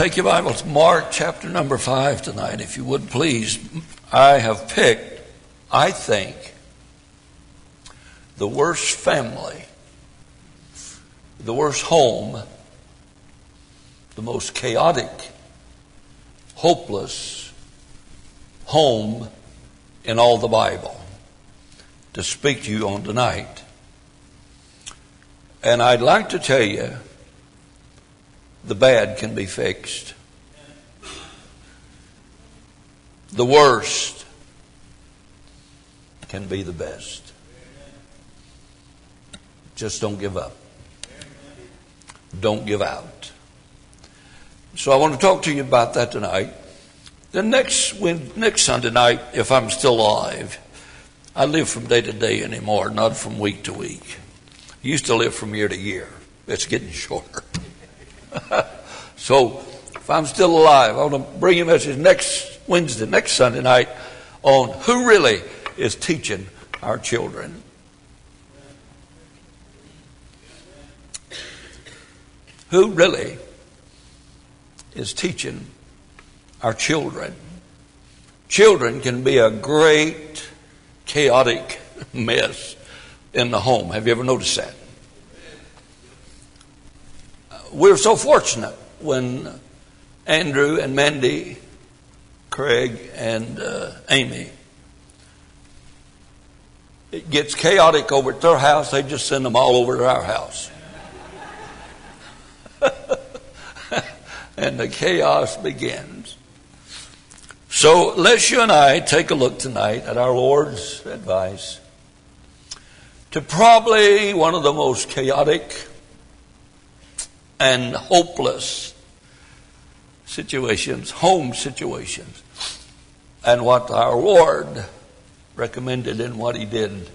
Take your Bible to Mark chapter number 5 tonight, if you would please. I have picked, I think, the worst family, the worst home, the most chaotic, hopeless home in all the Bible to speak to you on tonight. And I'd like to tell you the bad can be fixed. The worst can be the best. Just don't give up. Don't give out. So I want to talk to you about that tonight. The next when, next Sunday night, if I'm still alive, I live from day to day anymore, not from week to week. I used to live from year to year. It's getting shorter. so if I'm still alive, I want to bring you a message next Wednesday, next Sunday night on who really is teaching our children. Who really is teaching our children? Children can be a great chaotic mess in the home. Have you ever noticed that? We're so fortunate when Andrew and Mandy, Craig and uh, Amy, it gets chaotic over at their house, they just send them all over to our house. and the chaos begins. So let's you and I take a look tonight at our Lord's advice to probably one of the most chaotic and hopeless situations, home situations, and what our Lord recommended and what He did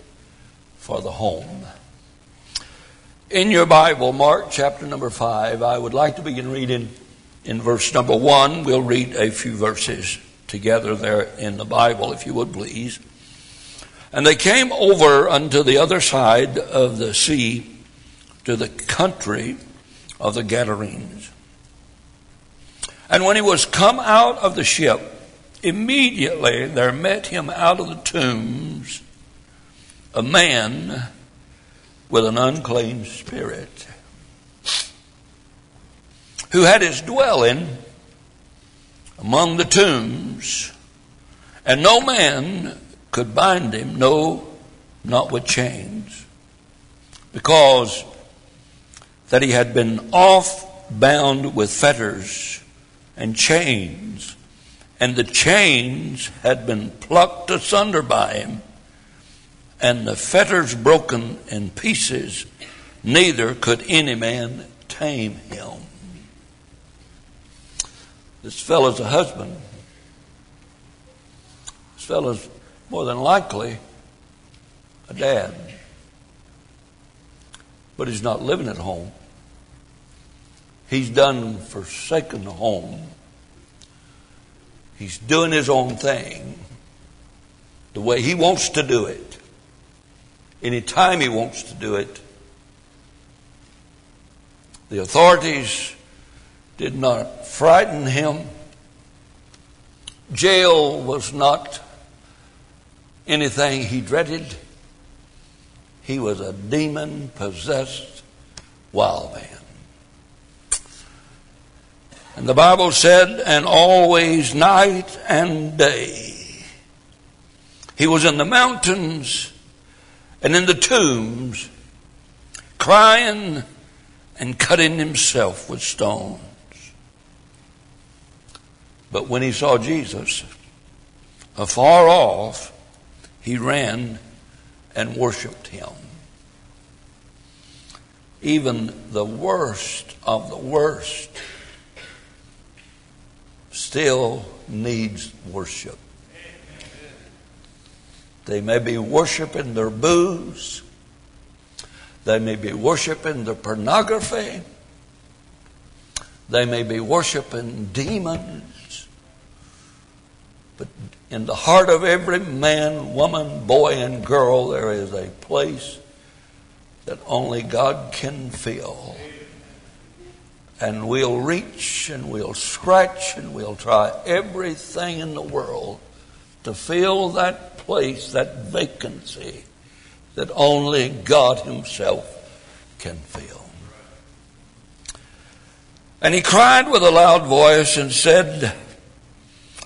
for the home. In your Bible, Mark chapter number 5, I would like to begin reading in verse number 1. We'll read a few verses together there in the Bible, if you would please. And they came over unto the other side of the sea to the country of the Gadarenes. And when he was come out of the ship, immediately there met him out of the tombs a man with an unclean spirit, who had his dwelling among the tombs, and no man could bind him, no, not with chains, because that he had been off bound with fetters and chains, and the chains had been plucked asunder by him, and the fetters broken in pieces, neither could any man tame him. This fellow's a husband. This fellow's more than likely a dad. But he's not living at home. He's done forsaken the home. He's doing his own thing the way he wants to do it, anytime he wants to do it. The authorities did not frighten him. Jail was not anything he dreaded. He was a demon possessed wild man. And the Bible said, and always night and day. He was in the mountains and in the tombs, crying and cutting himself with stones. But when he saw Jesus afar off, he ran and worshiped him. Even the worst of the worst still needs worship. They may be worshiping their booze. They may be worshiping their pornography. They may be worshiping demons. But in the heart of every man, woman, boy, and girl, there is a place that only God can fill. And we'll reach and we'll scratch and we'll try everything in the world to fill that place, that vacancy that only God Himself can fill. And he cried with a loud voice and said,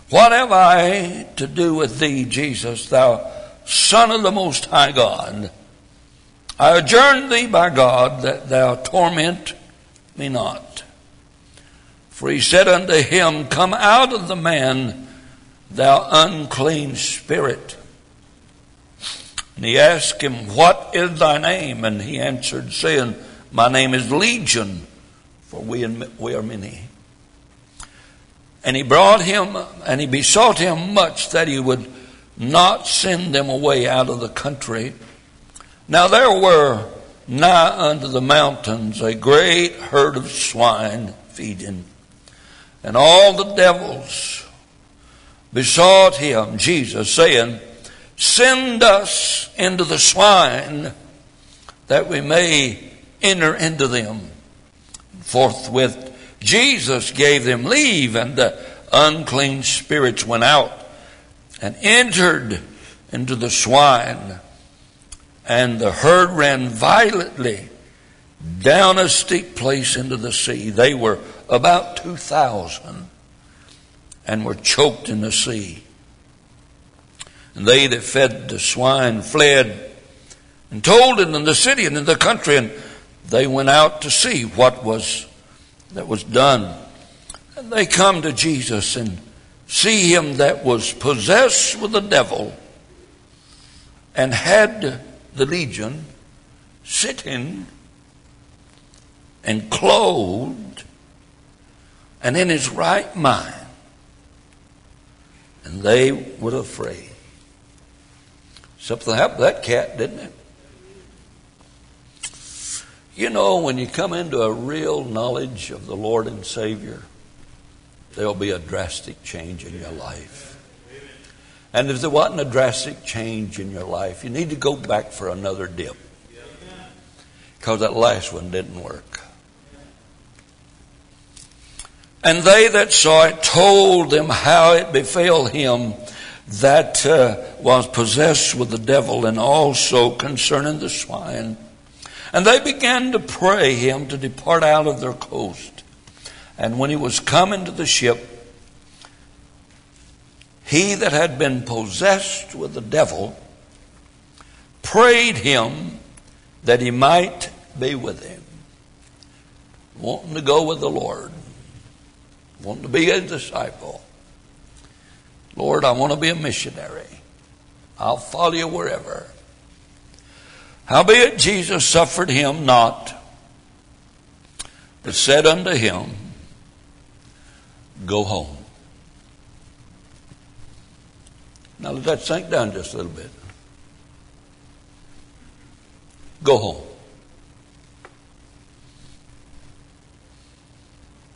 What have I to do with thee, Jesus, thou Son of the Most High God? I adjourn thee by God that thou torment me not. For he said unto him, Come out of the man, thou unclean spirit. And he asked him, What is thy name? And he answered, saying, My name is Legion, for we, we are many. And he brought him, and he besought him much that he would not send them away out of the country. Now there were nigh unto the mountains a great herd of swine feeding. And all the devils besought him, Jesus, saying, Send us into the swine that we may enter into them. Forthwith Jesus gave them leave, and the unclean spirits went out and entered into the swine and the herd ran violently down a steep place into the sea. They were about 2,000 and were choked in the sea. And they that fed the swine fled and told it in the city and in the country, and they went out to see what was that was done. And they come to Jesus and see him that was possessed with the devil and had the legion sitting and clothed and in his right mind. And they were afraid. Something happened to that cat, didn't it? You know, when you come into a real knowledge of the Lord and Savior, there'll be a drastic change in your life. And if there wasn't a drastic change in your life, you need to go back for another dip. Because that last one didn't work. And they that saw it told them how it befell him that uh, was possessed with the devil, and also concerning the swine. And they began to pray him to depart out of their coast. And when he was come into the ship, he that had been possessed with the devil prayed him that he might be with him. Wanting to go with the Lord, wanting to be a disciple. Lord, I want to be a missionary. I'll follow you wherever. Howbeit Jesus suffered him not, but said unto him, Go home. Now let that sink down just a little bit. Go home.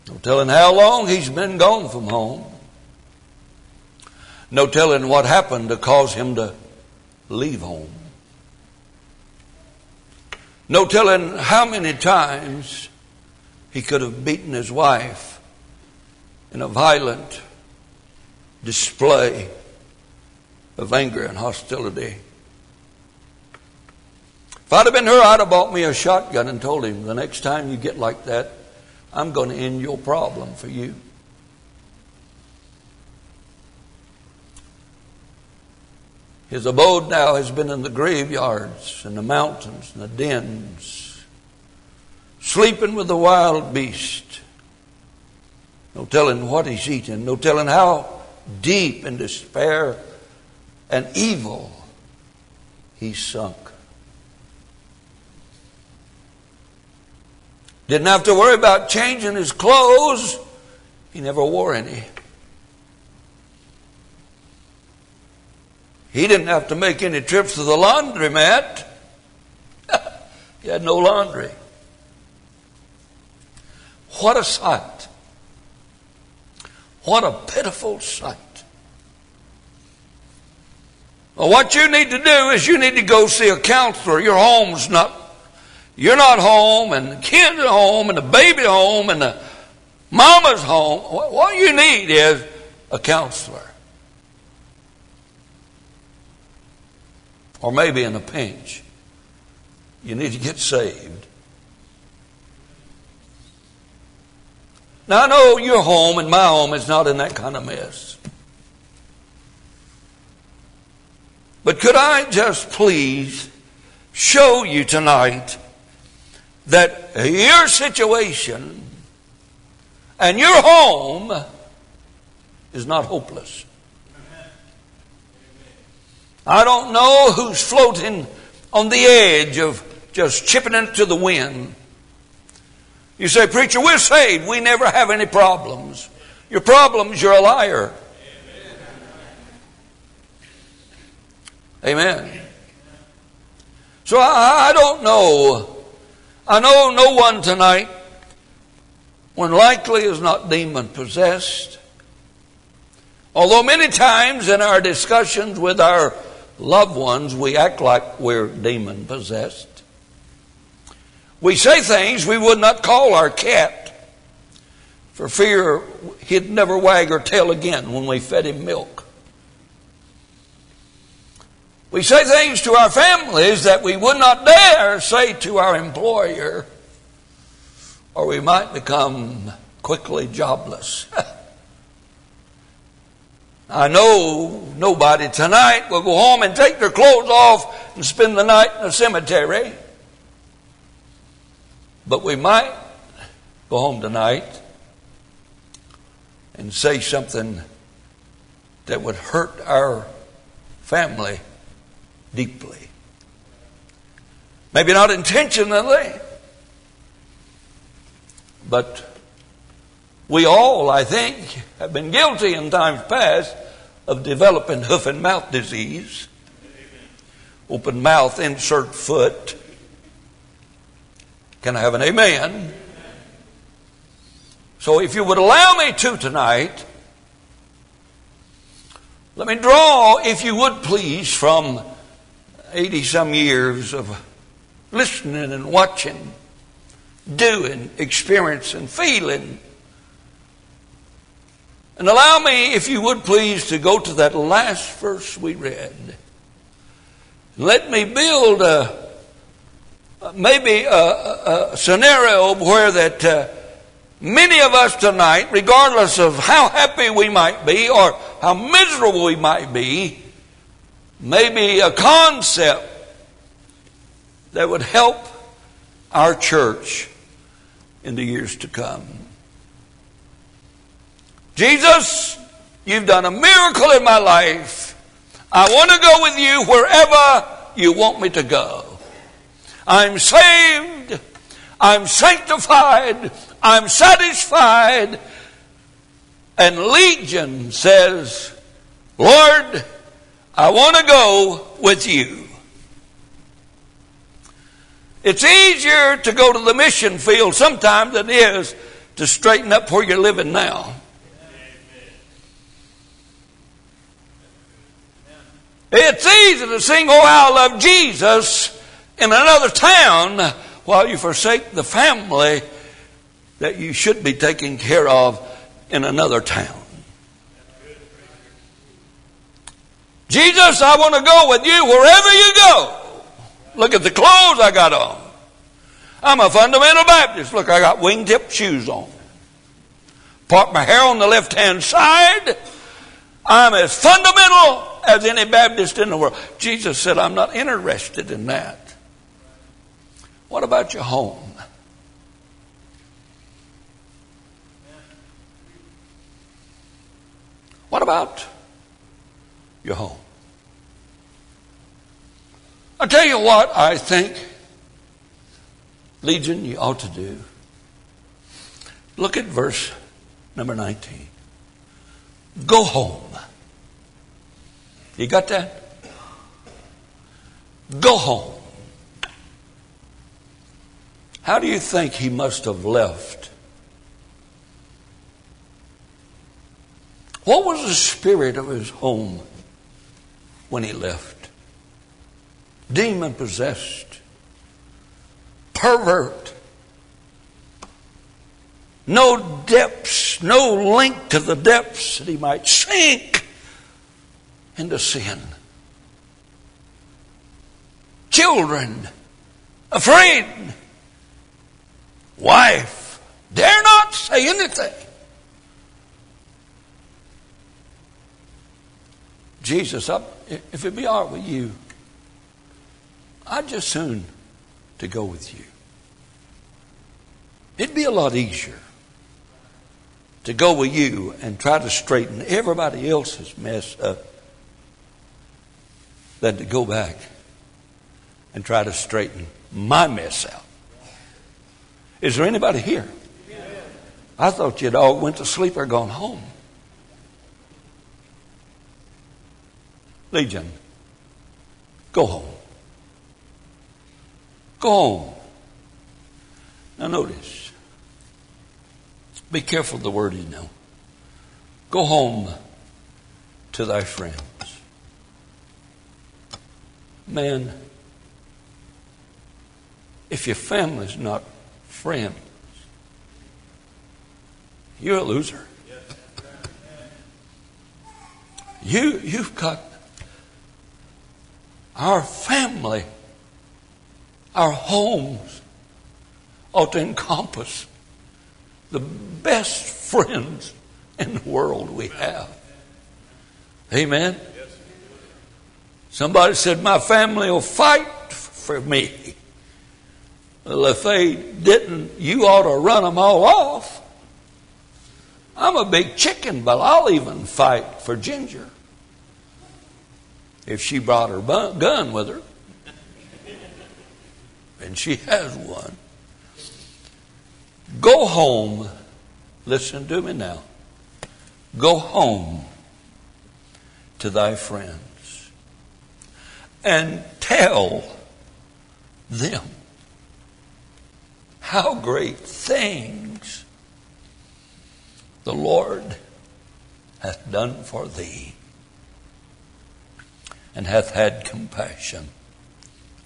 No telling how long he's been gone from home. No telling what happened to cause him to leave home. No telling how many times he could have beaten his wife in a violent display of anger and hostility. If I'd have been her, I'd have bought me a shotgun and told him, the next time you get like that, I'm going to end your problem for you. His abode now has been in the graveyards and the mountains and the dens, sleeping with the wild beast. No telling what he's eating, no telling how deep in despair and evil he sunk. Didn't have to worry about changing his clothes. He never wore any. He didn't have to make any trips to the laundromat. he had no laundry. What a sight. What a pitiful sight. Well, what you need to do is you need to go see a counselor. Your home's not, you're not home, and the kids are home, and the baby home, and the mama's home. What you need is a counselor. Or maybe in a pinch, you need to get saved. Now, I know your home and my home is not in that kind of mess. But could I just please show you tonight that your situation and your home is not hopeless? I don't know who's floating on the edge of just chipping into the wind. You say, Preacher, we're saved. We never have any problems. Your problems, you're a liar. Amen. So I, I don't know. I know no one tonight, when likely is not demon possessed. Although many times in our discussions with our loved ones, we act like we're demon possessed. We say things we would not call our cat for fear he'd never wag her tail again when we fed him milk. We say things to our families that we would not dare say to our employer, or we might become quickly jobless. I know nobody tonight will go home and take their clothes off and spend the night in a cemetery. But we might go home tonight and say something that would hurt our family deeply. Maybe not intentionally, but we all, I think, have been guilty in times past of developing hoof and mouth disease. Open mouth, insert foot. Can I have an amen? So, if you would allow me to tonight, let me draw, if you would please, from 80 some years of listening and watching, doing, experiencing, feeling. And allow me, if you would please, to go to that last verse we read. Let me build a, maybe a, a scenario where that uh, many of us tonight, regardless of how happy we might be or how miserable we might be, maybe a concept that would help our church in the years to come. Jesus, you've done a miracle in my life. I want to go with you wherever you want me to go. I'm saved. I'm sanctified. I'm satisfied. And Legion says, Lord, I want to go with you. It's easier to go to the mission field sometimes than it is to straighten up where you're living now. It's easy to sing, Oh, I love Jesus in another town while you forsake the family that you should be taking care of in another town. Jesus, I want to go with you wherever you go. Look at the clothes I got on. I'm a fundamental Baptist. Look, I got wingtip shoes on. Part my hair on the left hand side. I'm as fundamental as any Baptist in the world. Jesus said, I'm not interested in that. What about your home? What about your home? i tell you what I think, Legion, you ought to do. Look at verse number 19. Go home. You got that? Go home. How do you think he must have left? What was the spirit of his home when he left? Demon possessed, pervert, no depths, no link to the depths that he might sink into sin. Children, afraid, wife, dare not say anything. Jesus, if it be all with you, I'd just soon to go with you. It'd be a lot easier to go with you and try to straighten everybody else's mess up than to go back and try to straighten my mess out. Is there anybody here? I thought you'd all went to sleep or gone home. Legion, go home. Go home. Now notice. Be careful of the word you know. Go home to thy friends. Man, if your family's not friends, you're a loser. You, you've got our family, our homes ought to encompass the best friends in the world we have. Amen. Somebody said, My family will fight for me. Well, if they didn't, you ought to run them all off. I'm a big chicken, but I'll even fight for Ginger if she brought her gun with her. And she has one. Go home. Listen to me now. Go home to thy friends and tell them how great things the Lord hath done for thee and hath had compassion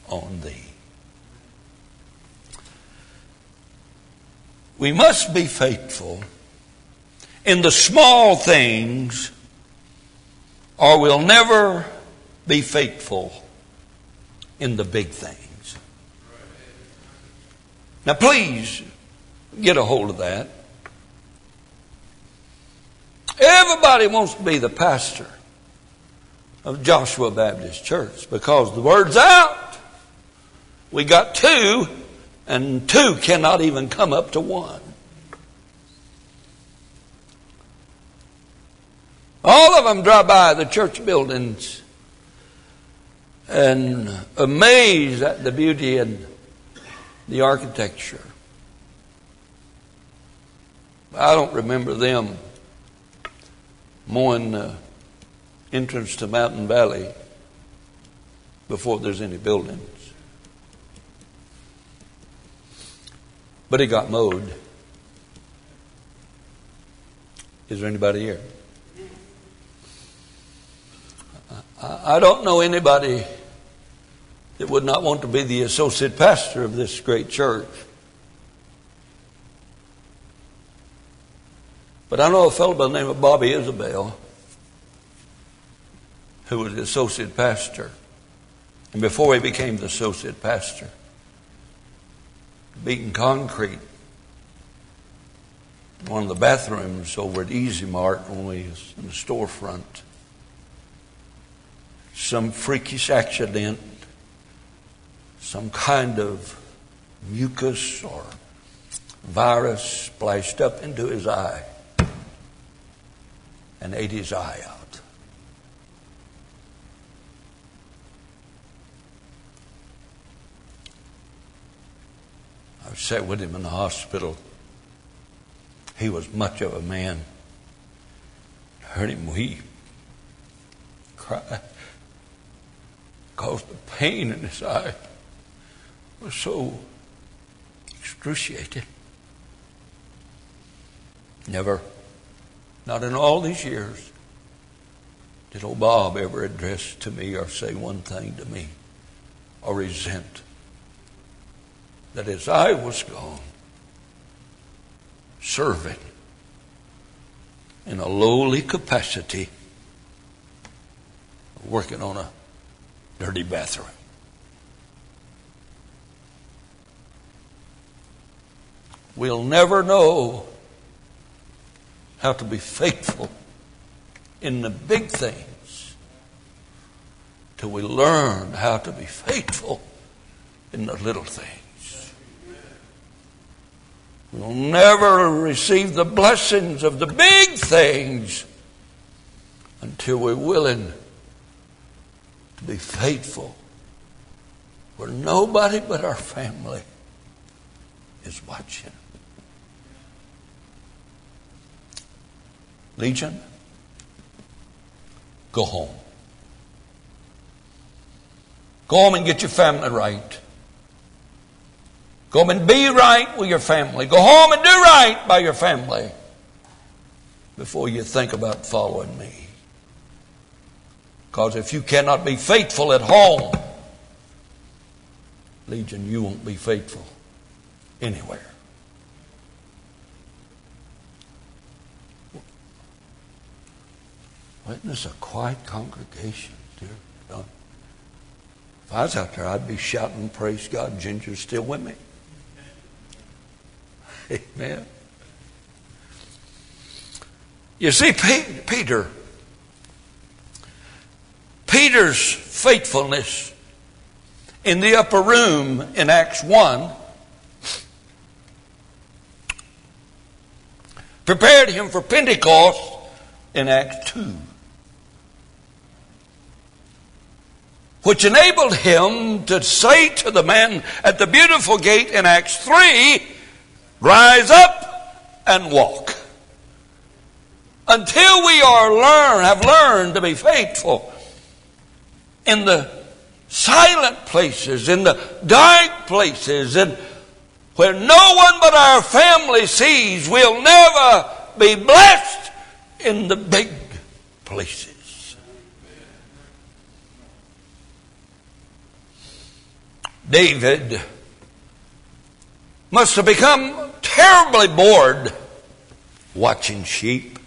on thee. We must be faithful in the small things, or we'll never be faithful in the big things. Now, please get a hold of that. Everybody wants to be the pastor of Joshua Baptist Church because the word's out. We got two, and two cannot even come up to one. All of them drive by the church buildings and amazed at the beauty and the architecture. I don't remember them mowing the entrance to Mountain Valley before there's any buildings. But it got mowed. Is there anybody here? I don't know anybody that would not want to be the associate pastor of this great church. But I know a fellow by the name of Bobby Isabel who was the associate pastor. And before he became the associate pastor, beating concrete, one of the bathrooms over at Easy Mart when we was in the storefront. Some freakish accident, some kind of mucus or virus splashed up into his eye and ate his eye out. I sat with him in the hospital. He was much of a man. I heard him weep, cry, because the pain in his eye was so excruciating. Never, not in all these years, did old Bob ever address to me or say one thing to me or resent that as I was gone, serving in a lowly capacity, working on a dirty bathroom. We'll never know how to be faithful in the big things till we learn how to be faithful in the little things. We'll never receive the blessings of the big things until we're willing to be faithful where nobody but our family is watching. Legion, go home. Go home and get your family right. Go home and be right with your family. Go home and do right by your family before you think about following me. Because if you cannot be faithful at home, Legion, you won't be faithful anywhere. Witness a quiet congregation, dear. If I was out there, I'd be shouting, Praise God, Ginger's still with me. Amen. You see, Peter, Peter's faithfulness in the upper room in Acts 1 prepared him for Pentecost in Acts 2. which enabled him to say to the man at the beautiful gate in Acts 3 rise up and walk. Until we are learn, have learned to be faithful in the silent places, in the dark places, and where no one but our family sees, we'll never be blessed in the big places. David must have become terribly bored watching sheep.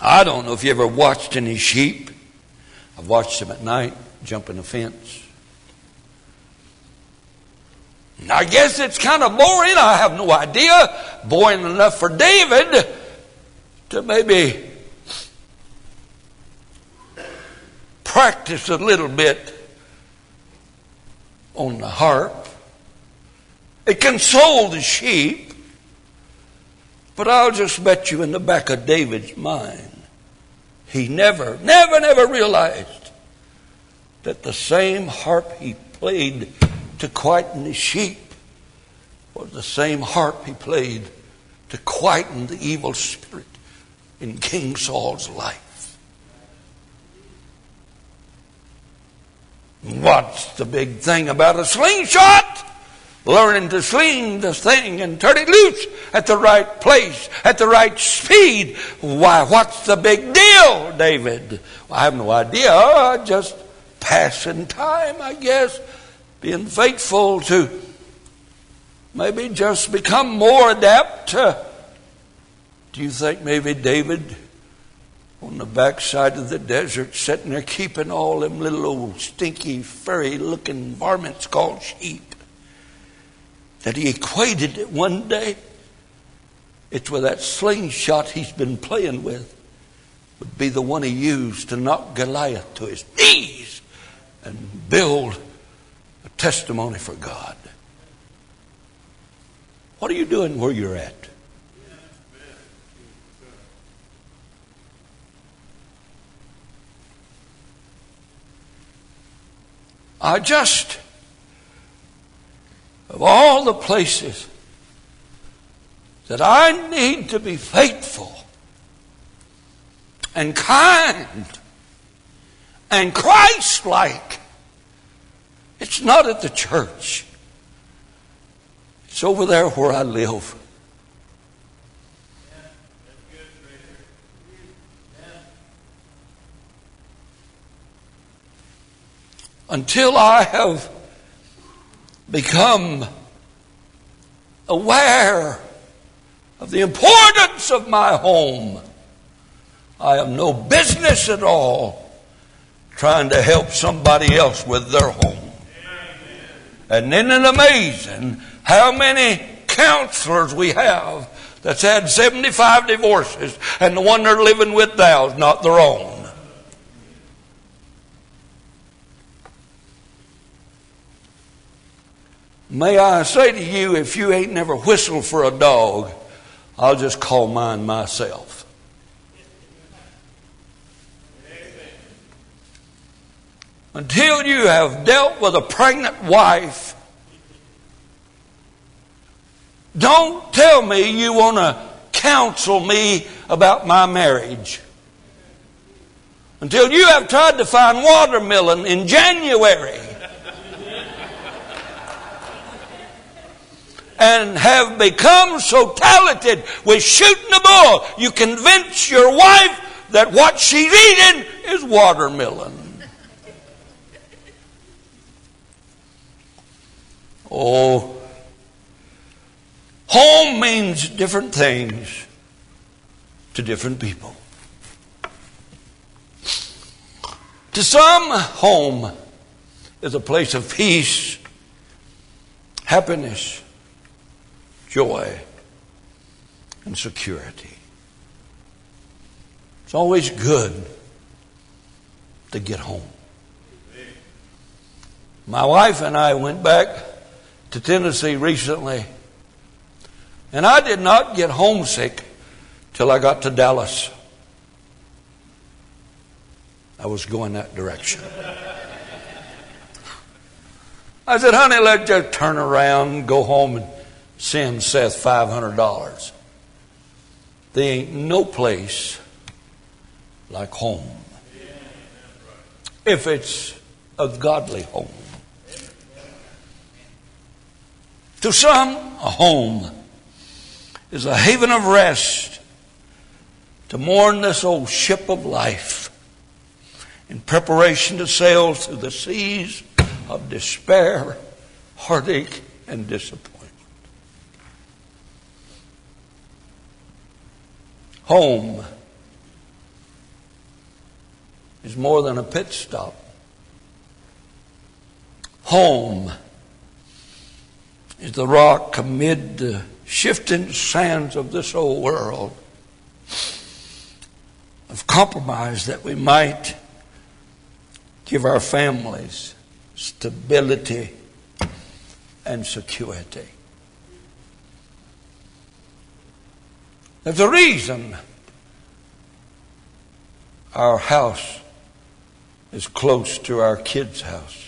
I don't know if you ever watched any sheep. I've watched him at night jumping the fence. I guess it's kind of boring. I have no idea. Boring enough for David to maybe practice a little bit on the harp. It consoled the sheep. But I'll just bet you in the back of David's mind, he never, never, never realized that the same harp he played to quieten the sheep was the same harp he played to quieten the evil spirit in King Saul's life. What's the big thing about a slingshot? Learning to sling the thing and turn it loose at the right place, at the right speed. Why, what's the big deal, David? Well, I have no idea. Just passing time, I guess. Being faithful to maybe just become more adept. Uh, do you think maybe David on the backside of the desert, sitting there keeping all them little old stinky, furry looking varmints called sheep. That he equated it one day. It's with that slingshot he's been playing with, would be the one he used to knock Goliath to his knees and build a testimony for God. What are you doing where you're at? I just, of all the places that I need to be faithful and kind and Christ like, it's not at the church, it's over there where I live. until I have become aware of the importance of my home, I have no business at all trying to help somebody else with their home. And isn't it amazing how many counselors we have that's had 75 divorces and the one they're living with now is not their own? May I say to you, if you ain't never whistled for a dog, I'll just call mine myself. Until you have dealt with a pregnant wife, don't tell me you want to counsel me about my marriage. Until you have tried to find watermelon in January and have become so talented with shooting a bull, you convince your wife that what she's eating is watermelon. Oh, home means different things to different people. To some, home is a place of peace, happiness, joy, and security. It's always good to get home. My wife and I went back to Tennessee recently, and I did not get homesick till I got to Dallas. I was going that direction. I said, honey, let's just turn around, go home, and send Seth $500. There ain't no place like home. If it's a godly home. To some, a home is a haven of rest to mourn this old ship of life in preparation to sail through the seas of despair, heartache, and disappointment. Home is more than a pit stop. Home is the rock amid the shifting sands of this old world of compromise that we might give our families stability and security. There's a reason our house is close to our kids' house.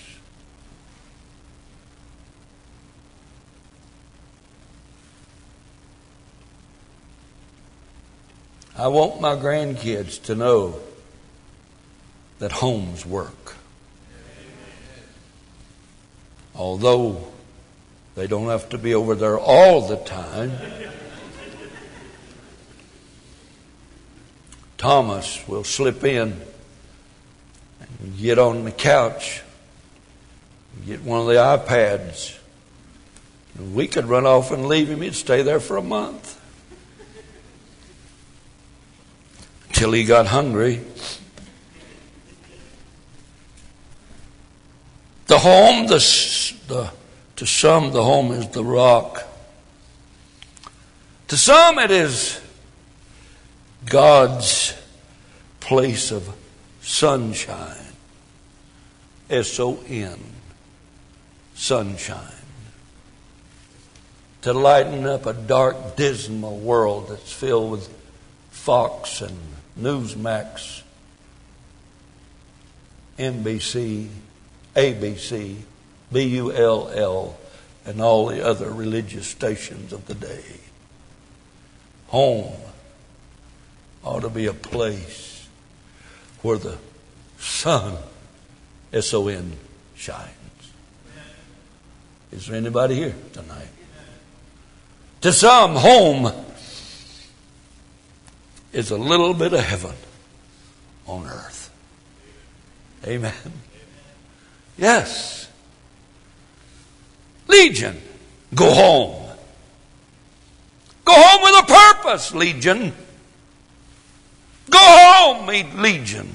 I want my grandkids to know that homes work. Although they don't have to be over there all the time. Thomas will slip in and get on the couch, get one of the iPads. We could run off and leave him. He'd stay there for a month. Till he got hungry. The home, the, the, to some, the home is the rock. To some, it is God's place of sunshine. S O N. Sunshine. To lighten up a dark, dismal world that's filled with Fox and Newsmax, NBC, ABC, BULL, and all the other religious stations of the day. Home ought to be a place where the sun, S O N, shines. Is there anybody here tonight? To some, home is a little bit of heaven on earth. Amen. Yes. Legion, go home. Go home with a purpose, Legion. Go home, Legion.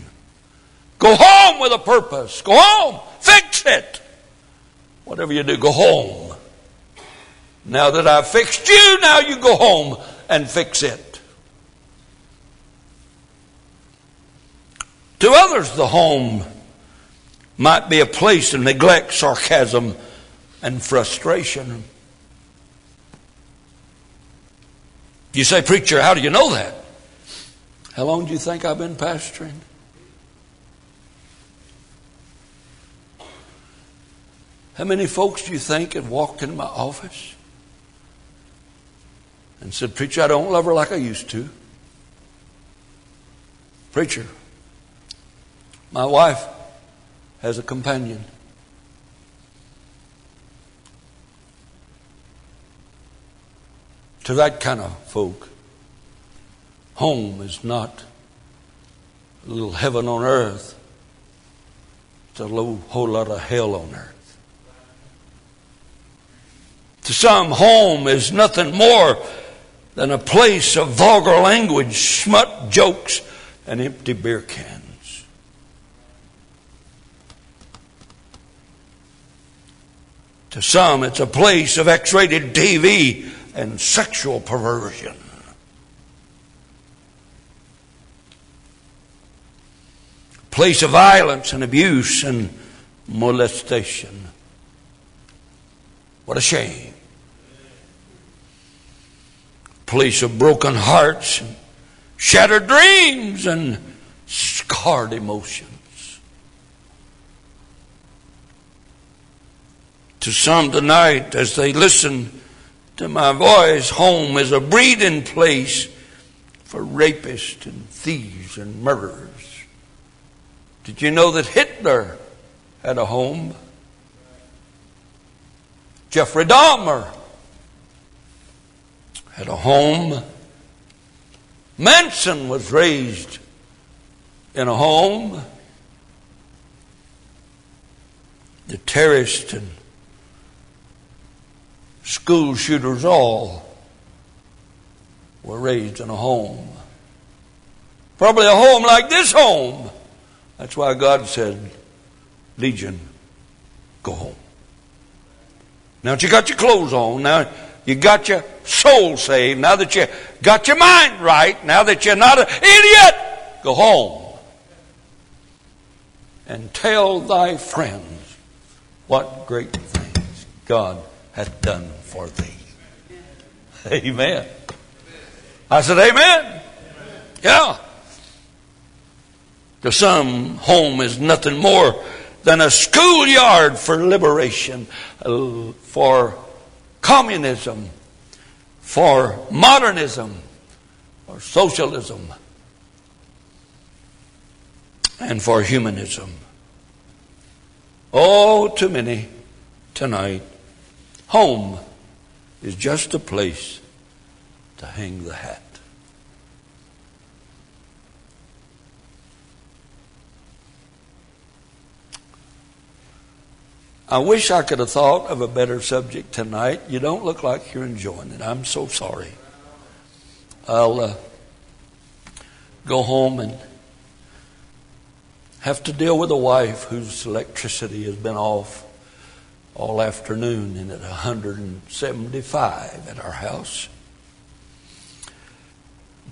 Go home with a purpose. Go home. Fix it. Whatever you do, go home. Now that I've fixed you, now you go home and fix it. To others, the home might be a place of neglect, sarcasm, and frustration. You say, Preacher, how do you know that? How long do you think I've been pastoring? How many folks do you think had walked in my office and said, Preacher, I don't love her like I used to? Preacher, my wife has a companion. To that kind of folk, home is not a little heaven on earth, it's a whole lot of hell on earth. To some, home is nothing more than a place of vulgar language, smut jokes, and empty beer cans. To some, it's a place of X rated TV and sexual perversion. Place of violence and abuse and molestation. What a shame place of broken hearts, and shattered dreams, and scarred emotions. To some tonight, as they listen to my voice, home is a breeding place for rapists and thieves and murderers. Did you know that Hitler had a home? Jeffrey Dahmer had a home. Manson was raised in a home. The terrorists and school shooters all were raised in a home. Probably a home like this home. That's why God said, Legion, go home. Now that you got your clothes on, now you got your soul saved, now that you got your mind right, now that you're not an idiot, go home and tell thy friends what great things God hath done for thee. Amen. I said, Amen. Yeah. To some, home is nothing more than a schoolyard for liberation, uh, for communism, for modernism, for socialism, and for humanism. Oh, too many tonight. Home is just a place to hang the hat. I wish I could have thought of a better subject tonight. You don't look like you're enjoying it. I'm so sorry. I'll uh, go home and have to deal with a wife whose electricity has been off all afternoon and at 175 at our house.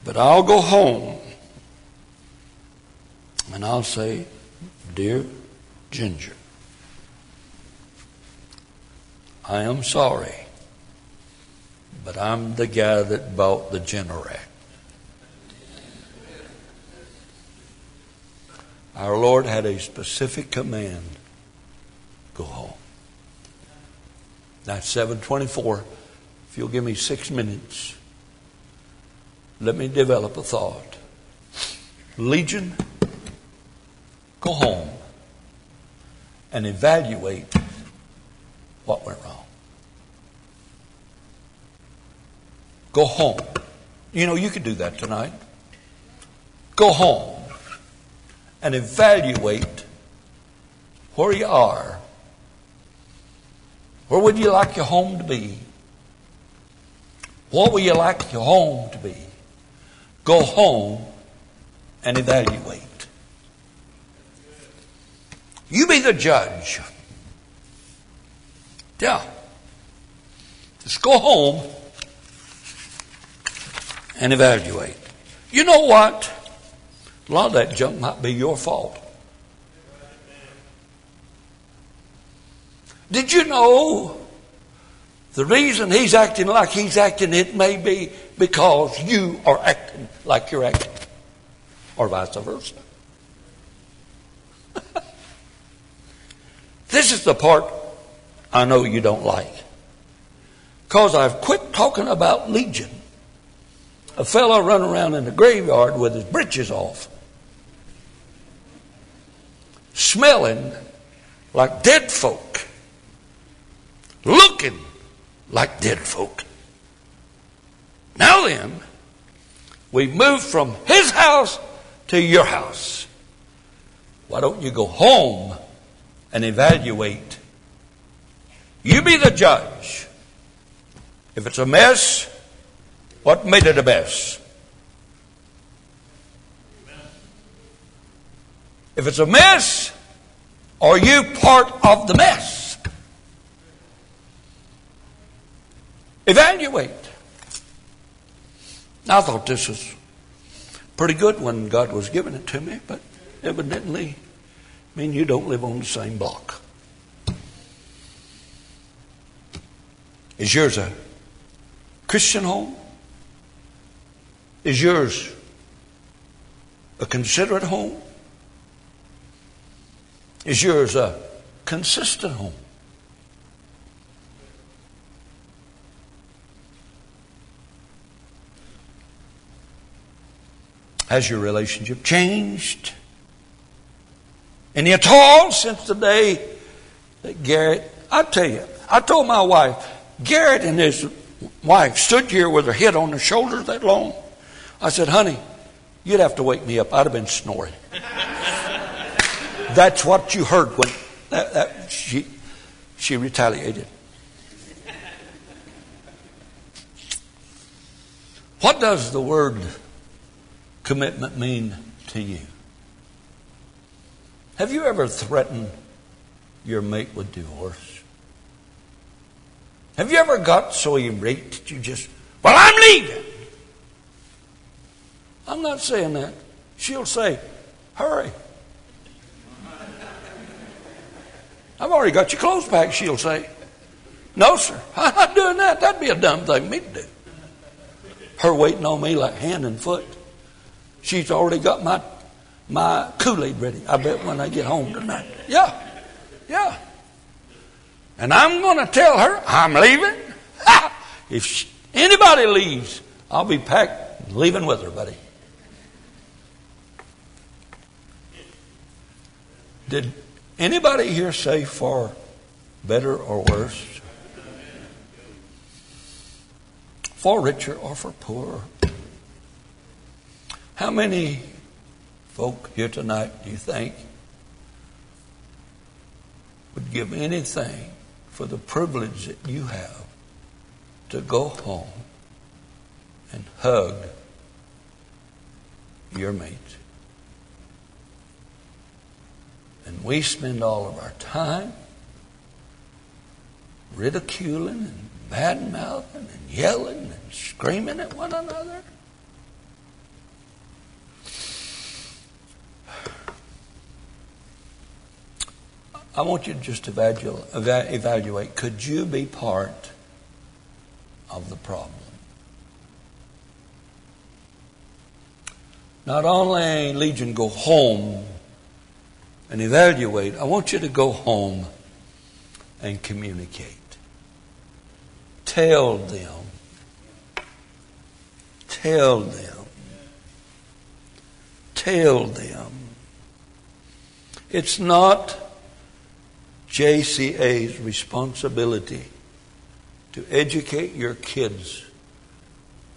But I'll go home and I'll say, Dear Ginger, I am sorry, but I'm the guy that bought the Generac. Our Lord had a specific command go home. That's 724. If you'll give me six minutes, let me develop a thought. Legion, go home and evaluate what went wrong. Go home. You know, you could do that tonight. Go home and evaluate where you are Where would you like your home to be? What would you like your home to be? Go home and evaluate. You be the judge. Yeah. Just go home and evaluate. You know what? A lot of that junk might be your fault. Did you know the reason he's acting like he's acting, it may be because you are acting like you're acting, or vice versa. this is the part I know you don't like. Because I've quit talking about Legion. A fellow running around in the graveyard with his breeches off, smelling like dead folk looking like dead folk. Now then, we've moved from his house to your house. Why don't you go home and evaluate? You be the judge. If it's a mess, what made it a mess? If it's a mess, are you part of the mess? Evaluate. I thought this was pretty good when God was giving it to me, but evidently, I mean, you don't live on the same block. Is yours a Christian home? Is yours a considerate home? Is yours a consistent home? Has your relationship changed? Any at all since the day that Garrett, I tell you, I told my wife, Garrett and his wife stood here with her head on their shoulders that long. I said, honey, you'd have to wake me up. I'd have been snoring. That's what you heard when that, that, she, she retaliated. What does the word commitment mean to you? Have you ever threatened your mate with divorce? Have you ever got so irate that you just, well, I'm leaving? I'm not saying that. She'll say, hurry. I've already got your clothes packed, she'll say. No, sir, I'm not doing that. That'd be a dumb thing for me to do. Her waiting on me like hand and foot. She's already got my my Kool-Aid ready. I bet when I get home tonight. Yeah. Yeah. And I'm going to tell her I'm leaving. if she, anybody leaves, I'll be packed leaving with her, buddy. Did anybody here say for better or worse? For richer or for poorer? How many folk here tonight do you think would give anything for the privilege that you have to go home and hug your mate? And we spend all of our time ridiculing and bad mouthing and yelling and screaming at one another. I want you to just evaluate could you be part of the problem? Not only, Legion, go home and evaluate, I want you to go home and communicate. Tell them. Tell them. Tell them. It's not JCA's responsibility to educate your kids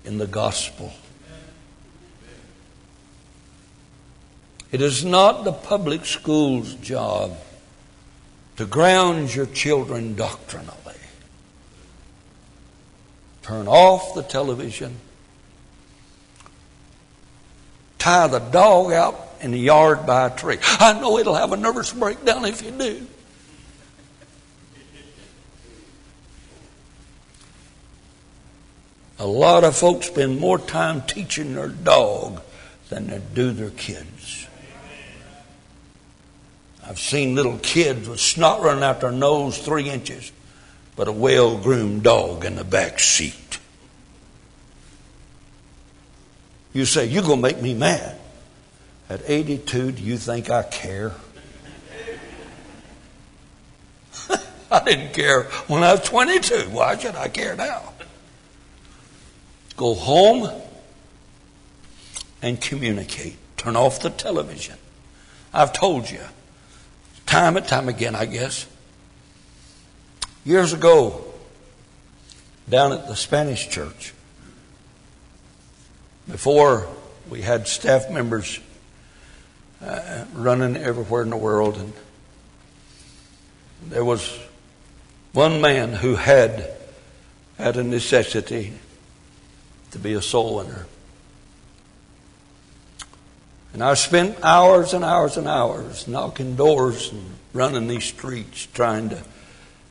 in the gospel. It is not the public school's job to ground your children doctrinally. turn off the television, tie the dog out in the yard by a tree. I know it'll have a nervous breakdown if you do. A lot of folks spend more time teaching their dog than they do their kids. I've seen little kids with snot running out their nose three inches, but a well groomed dog in the back seat. You say, You're going to make me mad. At 82, do you think I care? I didn't care when I was 22. Why should I care now? Go home and communicate. Turn off the television. I've told you, time and time again, I guess. Years ago, down at the Spanish church, before we had staff members uh, running everywhere in the world, and there was one man who had had a necessity to be a soul winner. And I spent hours and hours and hours knocking doors and running these streets trying to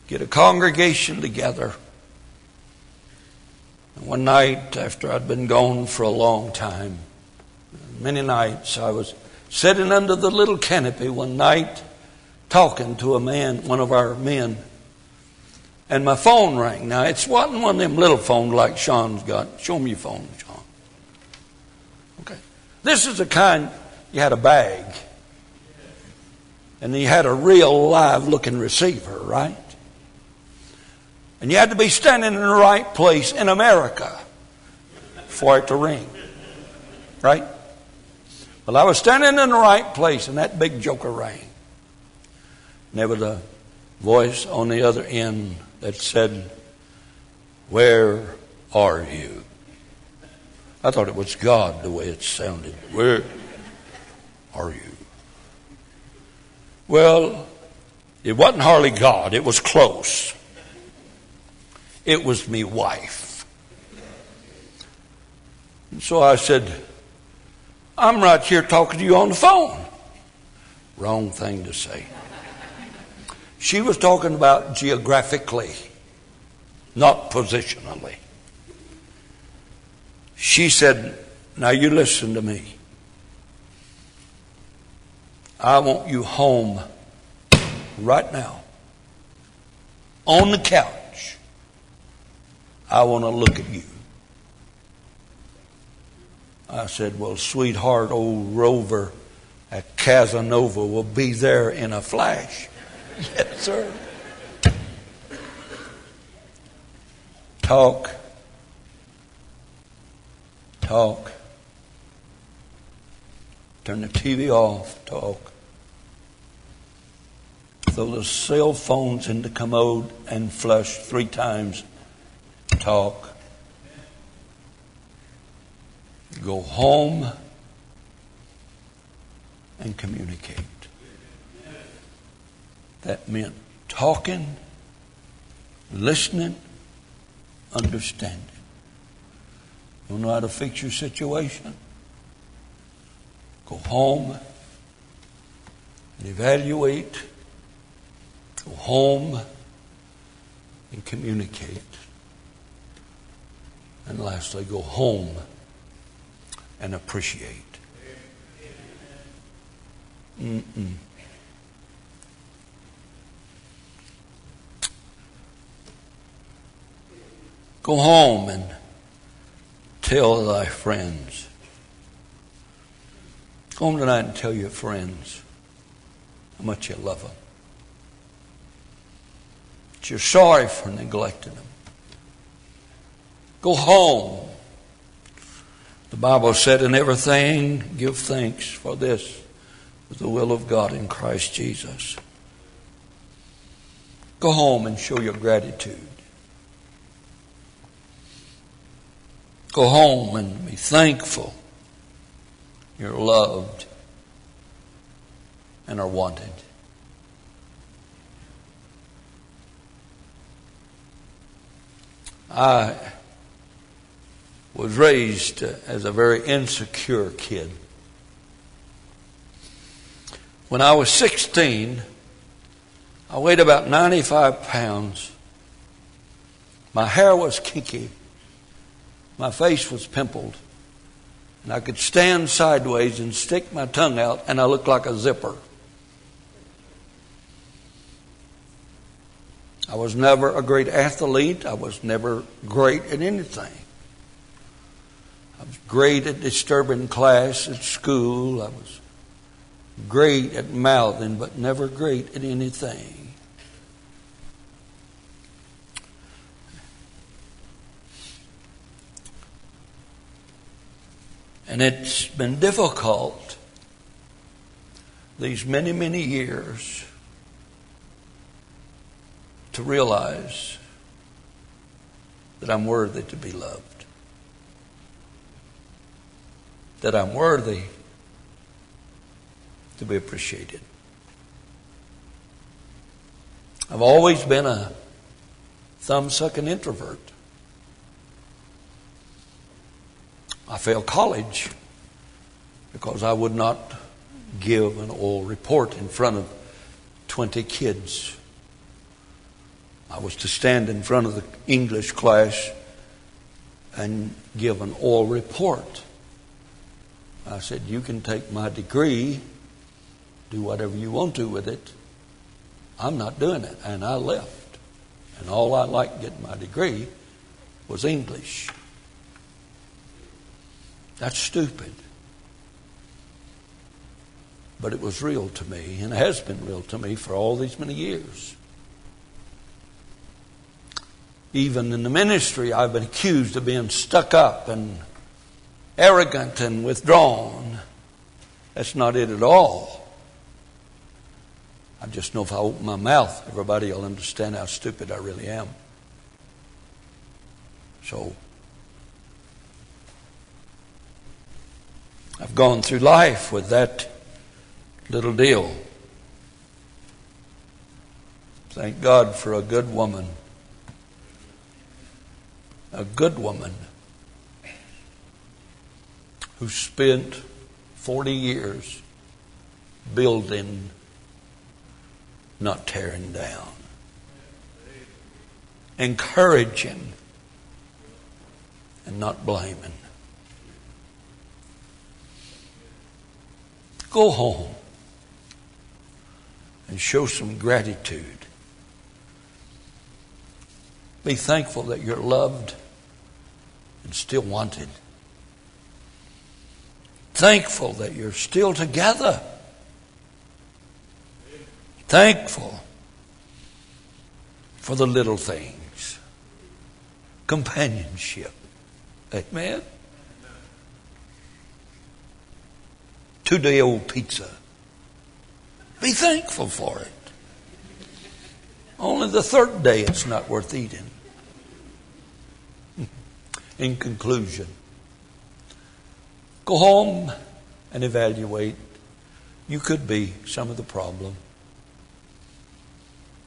get a congregation together. And one night, after I'd been gone for a long time, many nights, I was sitting under the little canopy one night talking to a man, one of our men and my phone rang. Now, it wasn't one of them little phones like Sean's got. Show me your phone, Sean. Okay. This is the kind you had a bag. And you had a real live looking receiver, right? And you had to be standing in the right place in America for it to ring. Right? Well, I was standing in the right place and that big joker rang. Never the voice on the other end that said, Where are you? I thought it was God the way it sounded. Where are you? Well, it wasn't hardly God, it was close. It was me wife. And so I said, I'm right here talking to you on the phone. Wrong thing to say. She was talking about geographically, not positionally. She said, Now you listen to me. I want you home right now on the couch. I want to look at you. I said, Well, sweetheart, old Rover at Casanova will be there in a flash. Yes, sir. Talk. Talk. Turn the TV off. Talk. Throw the cell phones in the commode and flush three times. Talk. Go home and communicate. That meant talking, listening, understanding. You know how to fix your situation? Go home and evaluate. Go home and communicate. And lastly, go home and appreciate. Mm-mm. Go home and tell thy friends. Go home tonight and tell your friends how much you love them. That you're sorry for neglecting them. Go home. The Bible said, In everything, give thanks, for this is the will of God in Christ Jesus. Go home and show your gratitude. Go home and be thankful you're loved and are wanted. I was raised uh, as a very insecure kid. When I was 16, I weighed about 95 pounds. My hair was kinky. My face was pimpled. And I could stand sideways and stick my tongue out, and I looked like a zipper. I was never a great athlete. I was never great at anything. I was great at disturbing class at school. I was great at mouthing, but never great at anything. And it's been difficult these many, many years to realize that I'm worthy to be loved, that I'm worthy to be appreciated. I've always been a thumb sucking introvert. I failed college because I would not give an oral report in front of 20 kids. I was to stand in front of the English class and give an oral report. I said, You can take my degree, do whatever you want to with it. I'm not doing it. And I left. And all I liked getting my degree was English. That's stupid. But it was real to me, and has been real to me for all these many years. Even in the ministry, I've been accused of being stuck up and arrogant and withdrawn. That's not it at all. I just know if I open my mouth, everybody will understand how stupid I really am. So, I've gone through life with that little deal. Thank God for a good woman a good woman who spent 40 years building, not tearing down, encouraging, and not blaming. Go home and show some gratitude be thankful that you're loved and still wanted. Thankful that you're still together. Thankful for the little things. Companionship. Amen. Two day old pizza. Be thankful for it. Only the third day it's not worth eating in conclusion, go home and evaluate. You could be some of the problem.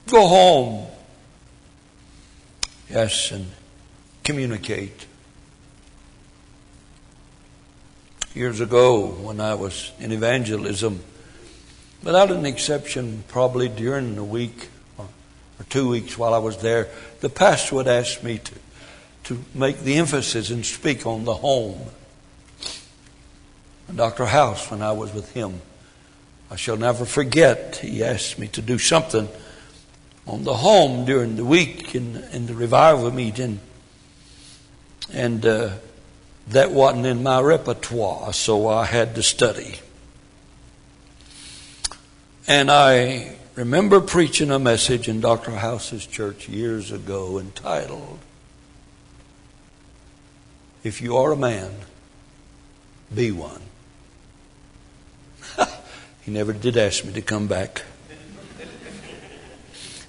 Go home. Yes, and communicate. Years ago, when I was in evangelism, without an exception, probably during the week or, two weeks while I was there, the pastor would ask me to to make the emphasis and speak on the home. Dr. House, when I was with him, I shall never forget, he asked me to do something on the home during the week in, in the revival meeting. And uh, that wasn't in my repertoire, so I had to study. And I remember preaching a message in Dr. House's church years ago entitled if you are a man, be one. he never did ask me to come back.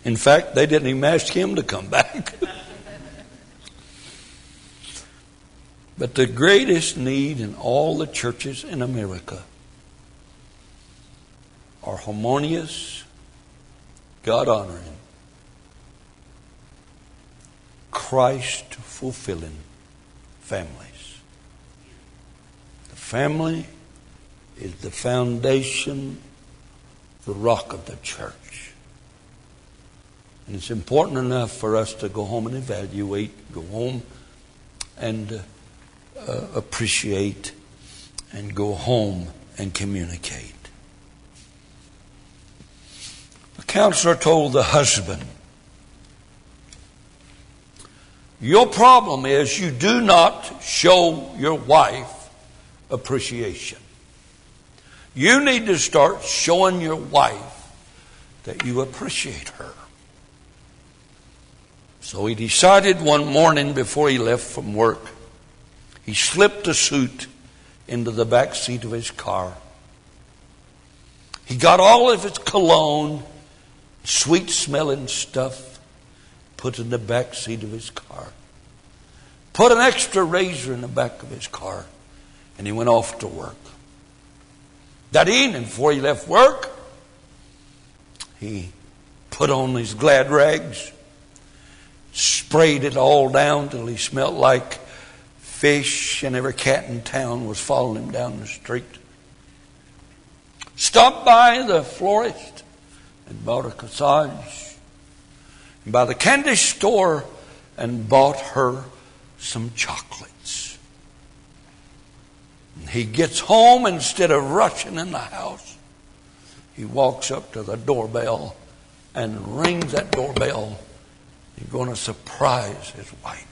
In fact, they didn't even ask him to come back. but the greatest need in all the churches in America are harmonious, God honoring, Christ fulfilling families. The family is the foundation, the rock of the church. And it's important enough for us to go home and evaluate, go home and uh, appreciate, and go home and communicate. The counselor told the husband, Your problem is you do not show your wife appreciation. You need to start showing your wife that you appreciate her. So he decided one morning before he left from work, he slipped a suit into the back seat of his car. He got all of his cologne, sweet smelling stuff, put in the back seat of his car. Put an extra razor in the back of his car, and he went off to work. That evening, before he left work, he put on his glad rags, sprayed it all down till he smelled like fish, and every cat in town was following him down the street. Stopped by the florist and bought a corsage. And by the candy store and bought her some chocolates. And he gets home instead of rushing in the house. He walks up to the doorbell and rings that doorbell He's going to surprise his wife.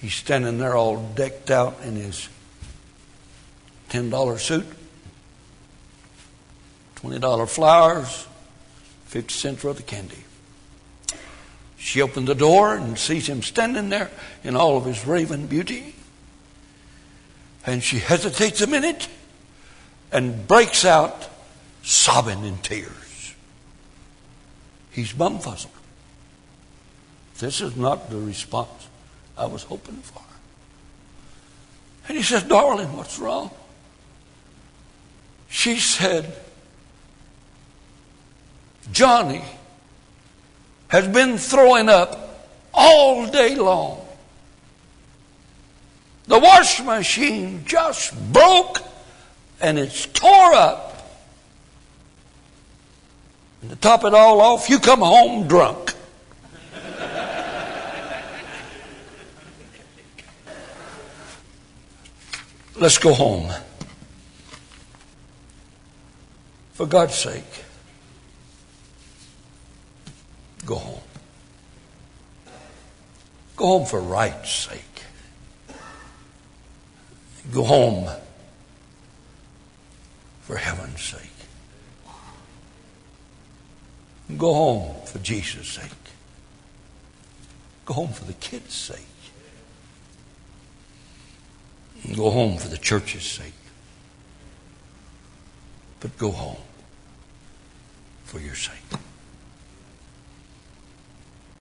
He's standing there all decked out in his $10 suit, $20 flowers, 50 cents worth of candy. She opened the door and sees him standing there in all of his raven beauty. And she hesitates a minute and breaks out sobbing in tears. He's bumfuzzled. This is not the response I was hoping for. And he says, Darling, what's wrong? She said, Johnny has been throwing up all day long. The wash machine just broke and it's tore up. And to top it all off, you come home drunk. Let's go home. For God's sake, go home. Go home for right's sake. Go home for heaven's sake. Go home for Jesus' sake. Go home for the kids' sake. Go home for the church's sake. But go home for your sake.